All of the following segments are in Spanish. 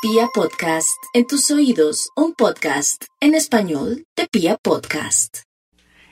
Pia Podcast, en tus oídos, un podcast en español de Pia Podcast.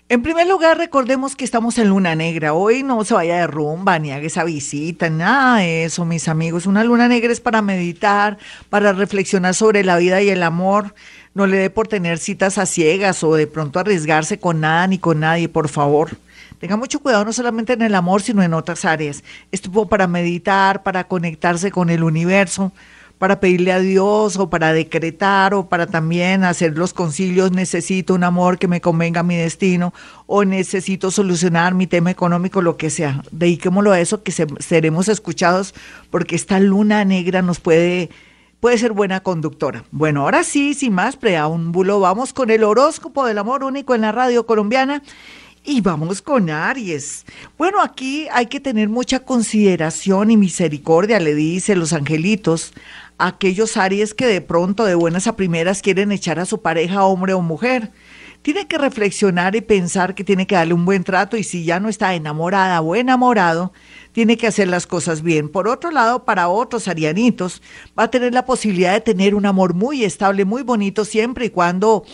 En primer lugar, recordemos que estamos en luna negra. Hoy no se vaya de rumba ni haga esa visita, nada de eso, mis amigos. Una luna negra es para meditar, para reflexionar sobre la vida y el amor. No le dé por tener citas a ciegas o de pronto arriesgarse con nada ni con nadie, por favor. Tenga mucho cuidado no solamente en el amor, sino en otras áreas. Estuvo para meditar, para conectarse con el universo, para pedirle a Dios o para decretar o para también hacer los concilios, necesito un amor que me convenga a mi destino o necesito solucionar mi tema económico, lo que sea. Dediquémoslo a eso, que seremos escuchados porque esta luna negra nos puede, puede ser buena conductora. Bueno, ahora sí, sin más preámbulo, vamos con el horóscopo del amor único en la radio colombiana. Y vamos con Aries. Bueno, aquí hay que tener mucha consideración y misericordia, le dice los angelitos, aquellos Aries que de pronto, de buenas a primeras, quieren echar a su pareja, hombre o mujer. Tiene que reflexionar y pensar que tiene que darle un buen trato y si ya no está enamorada o enamorado, tiene que hacer las cosas bien. Por otro lado, para otros arianitos, va a tener la posibilidad de tener un amor muy estable, muy bonito, siempre y cuando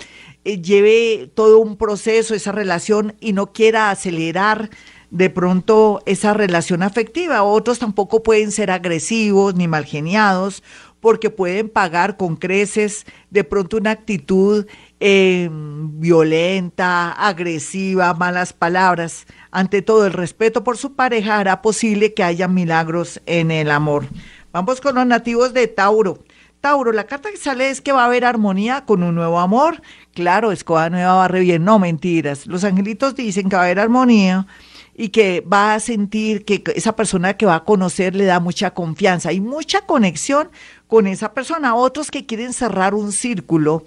eh, lleve todo un proceso, esa relación y no quiera acelerar de pronto esa relación afectiva. Otros tampoco pueden ser agresivos ni malgeniados porque pueden pagar con creces de pronto una actitud eh, violenta, agresiva, malas palabras. Ante todo, el respeto por su pareja hará posible que haya milagros en el amor. Vamos con los nativos de Tauro. Tauro, la carta que sale es que va a haber armonía con un nuevo amor. Claro, escoba nueva barre bien, no mentiras. Los angelitos dicen que va a haber armonía y que va a sentir que esa persona que va a conocer le da mucha confianza y mucha conexión con esa persona. Otros que quieren cerrar un círculo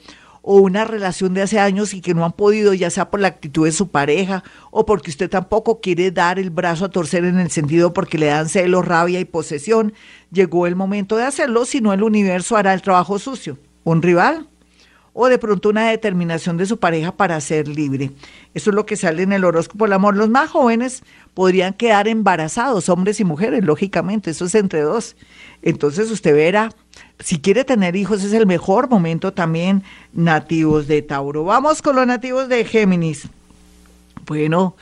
o una relación de hace años y que no han podido, ya sea por la actitud de su pareja o porque usted tampoco quiere dar el brazo a torcer en el sentido porque le dan celos, rabia y posesión, llegó el momento de hacerlo, si no el universo hará el trabajo sucio. Un rival, o de pronto una determinación de su pareja para ser libre. Eso es lo que sale en el horóscopo del amor. Los más jóvenes podrían quedar embarazados, hombres y mujeres, lógicamente, eso es entre dos. Entonces usted verá, si quiere tener hijos es el mejor momento también nativos de Tauro. Vamos con los nativos de Géminis. Bueno,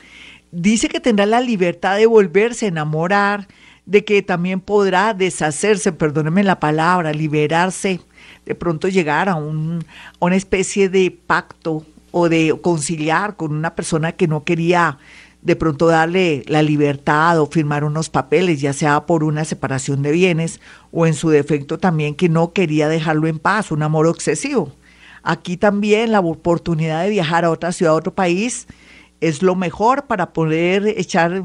dice que tendrá la libertad de volverse a enamorar, de que también podrá deshacerse, perdóneme la palabra, liberarse de pronto llegar a, un, una especie de pacto o de conciliar con una persona que no quería de pronto darle la libertad o firmar unos papeles, ya sea por una separación de bienes o en su defecto también que no quería dejarlo en paz, un amor obsesivo. Aquí también la oportunidad de viajar a otra ciudad, a otro país, es lo mejor para poder echar,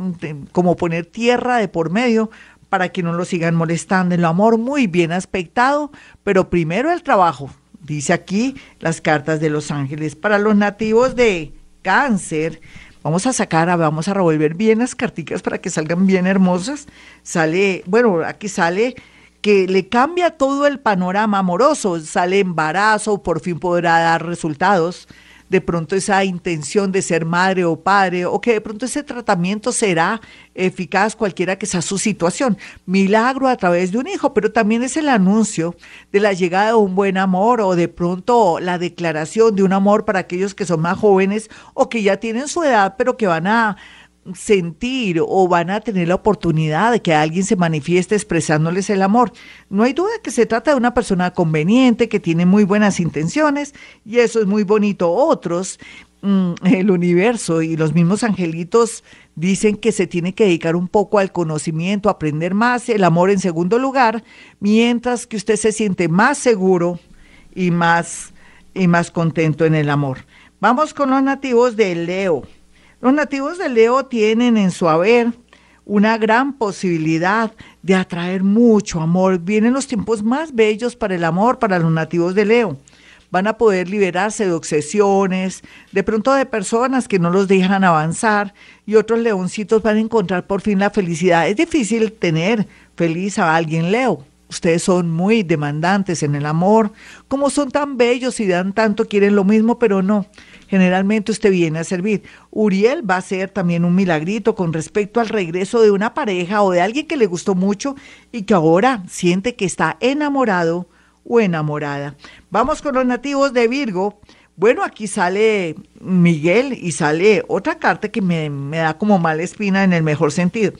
como poner tierra de por medio para que no lo sigan molestando. El amor muy bien aspectado, pero primero el trabajo. Dice aquí las cartas de los ángeles. Para los nativos de cáncer, vamos a sacar, vamos a revolver bien las carticas para que salgan bien hermosas. Sale, bueno, aquí sale que le cambia todo el panorama amoroso. Sale embarazo, por fin podrá dar resultados de pronto esa intención de ser madre o padre, o que de pronto ese tratamiento será eficaz cualquiera que sea su situación. Milagro a través de un hijo, pero también es el anuncio de la llegada de un buen amor o de pronto la declaración de un amor para aquellos que son más jóvenes o que ya tienen su edad, pero que van a sentir o van a tener la oportunidad de que alguien se manifieste expresándoles el amor. No hay duda que se trata de una persona conveniente, que tiene muy buenas intenciones y eso es muy bonito. Otros, mm, el universo y los mismos angelitos dicen que se tiene que dedicar un poco al conocimiento, aprender más, el amor en segundo lugar, mientras que usted se siente más seguro y más, y más contento en el amor. Vamos con los nativos de Leo. Los nativos de Leo tienen en su haber una gran posibilidad de atraer mucho amor. Vienen los tiempos más bellos para el amor para los nativos de Leo. Van a poder liberarse de obsesiones, de pronto de personas que no los dejan avanzar y otros leoncitos van a encontrar por fin la felicidad. Es difícil tener feliz a alguien Leo. Ustedes son muy demandantes en el amor. Como son tan bellos y dan tanto, quieren lo mismo, pero no generalmente usted viene a servir. Uriel va a ser también un milagrito con respecto al regreso de una pareja o de alguien que le gustó mucho y que ahora siente que está enamorado o enamorada. Vamos con los nativos de Virgo. Bueno, aquí sale Miguel y sale otra carta que me, me da como mala espina en el mejor sentido.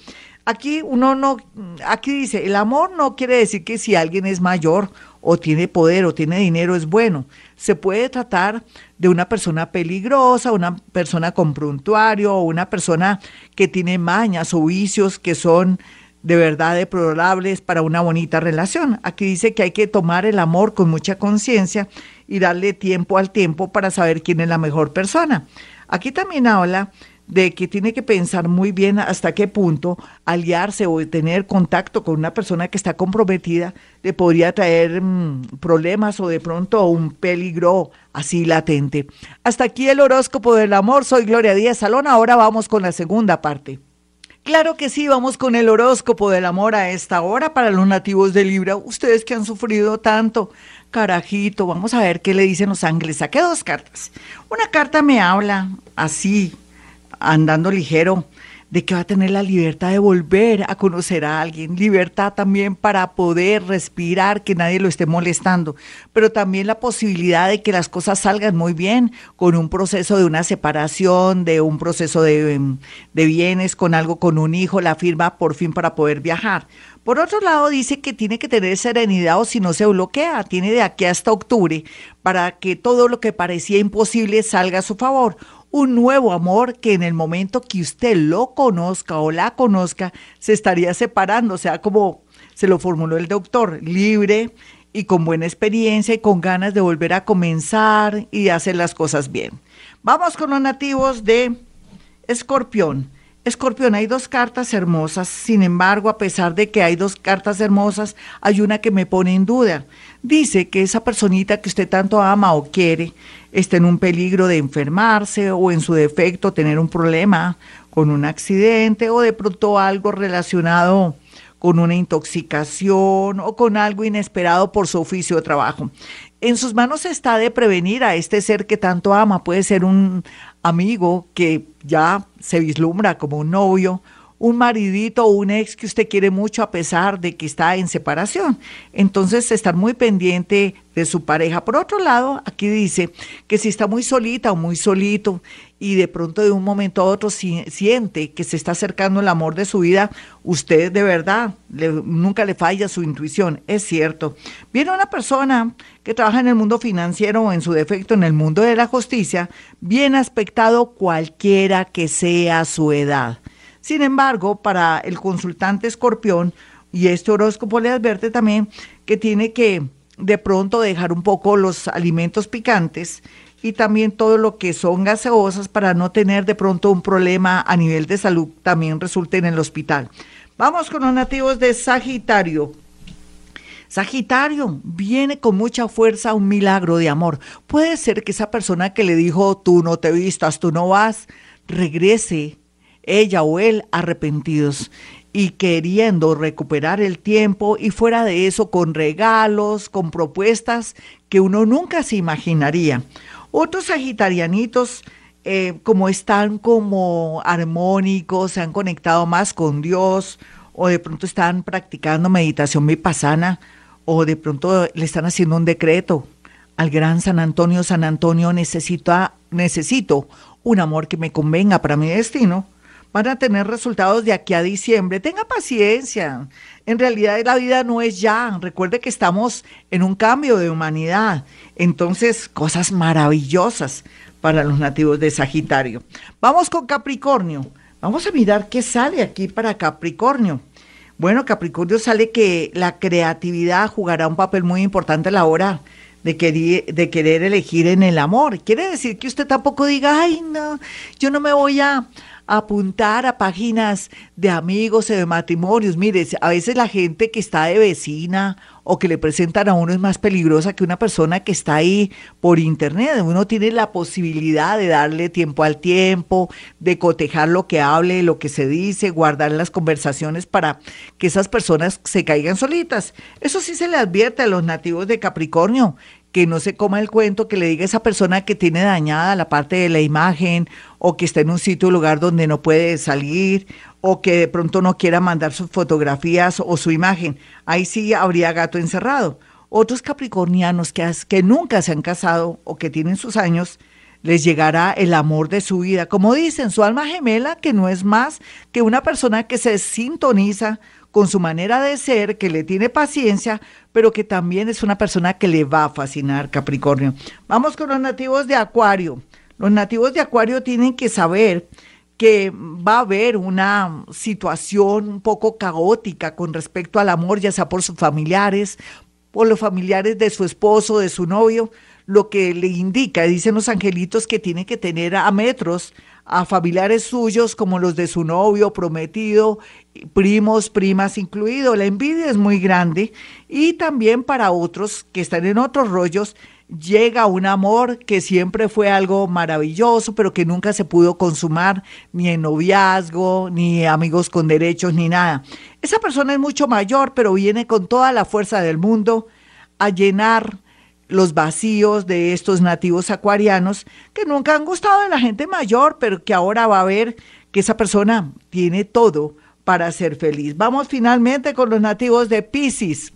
Aquí uno no, aquí dice, el amor no quiere decir que si alguien es mayor o tiene poder o tiene dinero es bueno. Se puede tratar de una persona peligrosa, una persona con prontuario o una persona que tiene mañas o vicios que son de verdad deplorables para una bonita relación. Aquí dice que hay que tomar el amor con mucha conciencia y darle tiempo al tiempo para saber quién es la mejor persona. Aquí también habla de que tiene que pensar muy bien hasta qué punto aliarse o tener contacto con una persona que está comprometida le podría traer mm, problemas o de pronto un peligro así latente. Hasta aquí el horóscopo del amor. Soy Gloria Díaz Salón. Ahora vamos con la segunda parte. Claro que sí, vamos con el horóscopo del amor a esta hora para los nativos de Libra. Ustedes que han sufrido tanto, carajito, vamos a ver qué le dicen los ángeles. Saqué dos cartas. Una carta me habla así, andando ligero, de que va a tener la libertad de volver a conocer a alguien, libertad también para poder respirar, que nadie lo esté molestando, pero también la posibilidad de que las cosas salgan muy bien con un proceso de una separación, de un proceso de, de bienes, con algo, con un hijo, la firma por fin para poder viajar. Por otro lado, dice que tiene que tener serenidad o si no se bloquea, tiene de aquí hasta octubre para que todo lo que parecía imposible salga a su favor un nuevo amor que en el momento que usted lo conozca o la conozca, se estaría separando, o sea, como se lo formuló el doctor, libre y con buena experiencia y con ganas de volver a comenzar y hacer las cosas bien. Vamos con los nativos de Escorpión. Escorpión, hay dos cartas hermosas, sin embargo, a pesar de que hay dos cartas hermosas, hay una que me pone en duda. Dice que esa personita que usted tanto ama o quiere está en un peligro de enfermarse o en su defecto tener un problema con un accidente o de pronto algo relacionado con una intoxicación o con algo inesperado por su oficio de trabajo. En sus manos está de prevenir a este ser que tanto ama. Puede ser un amigo que ya se vislumbra como un novio un maridito o un ex que usted quiere mucho a pesar de que está en separación. Entonces, estar muy pendiente de su pareja. Por otro lado, aquí dice que si está muy solita o muy solito y de pronto de un momento a otro siente que se está acercando el amor de su vida, usted de verdad nunca le falla su intuición. Es cierto. Viene una persona que trabaja en el mundo financiero o en su defecto en el mundo de la justicia, bien aspectado cualquiera que sea su edad. Sin embargo, para el consultante escorpión, y este horóscopo le advierte también que tiene que de pronto dejar un poco los alimentos picantes y también todo lo que son gaseosas para no tener de pronto un problema a nivel de salud también resulte en el hospital. Vamos con los nativos de Sagitario. Sagitario, viene con mucha fuerza un milagro de amor. Puede ser que esa persona que le dijo, tú no te vistas, tú no vas, regrese ella o él arrepentidos y queriendo recuperar el tiempo y fuera de eso con regalos, con propuestas que uno nunca se imaginaría. Otros sagitarianitos, eh, como están como armónicos, se han conectado más con Dios o de pronto están practicando meditación vipassana o de pronto le están haciendo un decreto al gran San Antonio, San Antonio necesita, necesito un amor que me convenga para mi destino van a tener resultados de aquí a diciembre. Tenga paciencia. En realidad la vida no es ya. Recuerde que estamos en un cambio de humanidad. Entonces, cosas maravillosas para los nativos de Sagitario. Vamos con Capricornio. Vamos a mirar qué sale aquí para Capricornio. Bueno, Capricornio sale que la creatividad jugará un papel muy importante a la hora de, querer, de querer elegir en el amor. Quiere decir que usted tampoco diga, ay, no, yo no me voy a, apuntar a páginas de amigos o de matrimonios. Mire, a veces la gente que está de vecina o que le presentan a uno es más peligrosa que una persona que está ahí por internet. Uno tiene la posibilidad de darle tiempo al tiempo, de cotejar lo que hable, lo que se dice, guardar las conversaciones para que esas personas se caigan solitas. Eso sí se le advierte a los nativos de Capricornio, que no se coma el cuento, que le diga a esa persona que tiene dañada la parte de la imagen o que está en un sitio o lugar donde no puede salir o que de pronto no quiera mandar sus fotografías o su imagen. Ahí sí habría gato encerrado. Otros capricornianos que, que nunca se han casado o que tienen sus años, les llegará el amor de su vida. Como dicen, su alma gemela, que no es más que una persona que se sintoniza con su manera de ser, que le tiene paciencia, pero que también es una persona que le va a fascinar, Capricornio. Vamos con los nativos de Acuario. Los nativos de Acuario tienen que saber que va a haber una situación un poco caótica con respecto al amor, ya sea por sus familiares, por los familiares de su esposo, de su novio, lo que le indica, dicen los angelitos, que tiene que tener a metros a familiares suyos como los de su novio, prometido, primos, primas incluido. La envidia es muy grande y también para otros que están en otros rollos llega un amor que siempre fue algo maravilloso, pero que nunca se pudo consumar ni en noviazgo, ni amigos con derechos, ni nada. Esa persona es mucho mayor, pero viene con toda la fuerza del mundo a llenar los vacíos de estos nativos acuarianos que nunca han gustado de la gente mayor, pero que ahora va a ver que esa persona tiene todo para ser feliz. Vamos finalmente con los nativos de Pisces.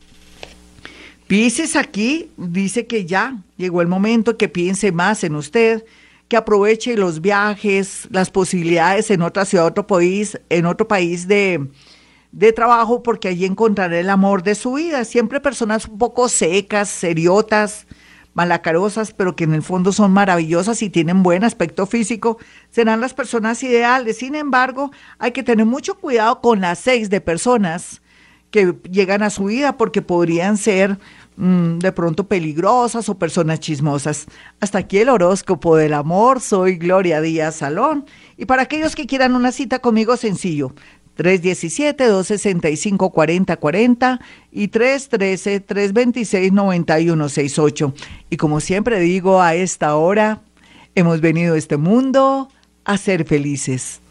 Pisces aquí dice que ya llegó el momento que piense más en usted, que aproveche los viajes, las posibilidades en otra ciudad, otro país, en otro país de, de trabajo porque allí encontrará el amor de su vida. Siempre personas un poco secas, seriotas, malacarosas, pero que en el fondo son maravillosas y tienen buen aspecto físico, serán las personas ideales. Sin embargo, hay que tener mucho cuidado con las seis de personas que llegan a su vida porque podrían ser mm, de pronto peligrosas o personas chismosas. Hasta aquí el horóscopo del amor. Soy Gloria Díaz Salón. Y para aquellos que quieran una cita conmigo, sencillo. 317-265-4040 y 313-326-9168. Y como siempre digo, a esta hora hemos venido a este mundo a ser felices.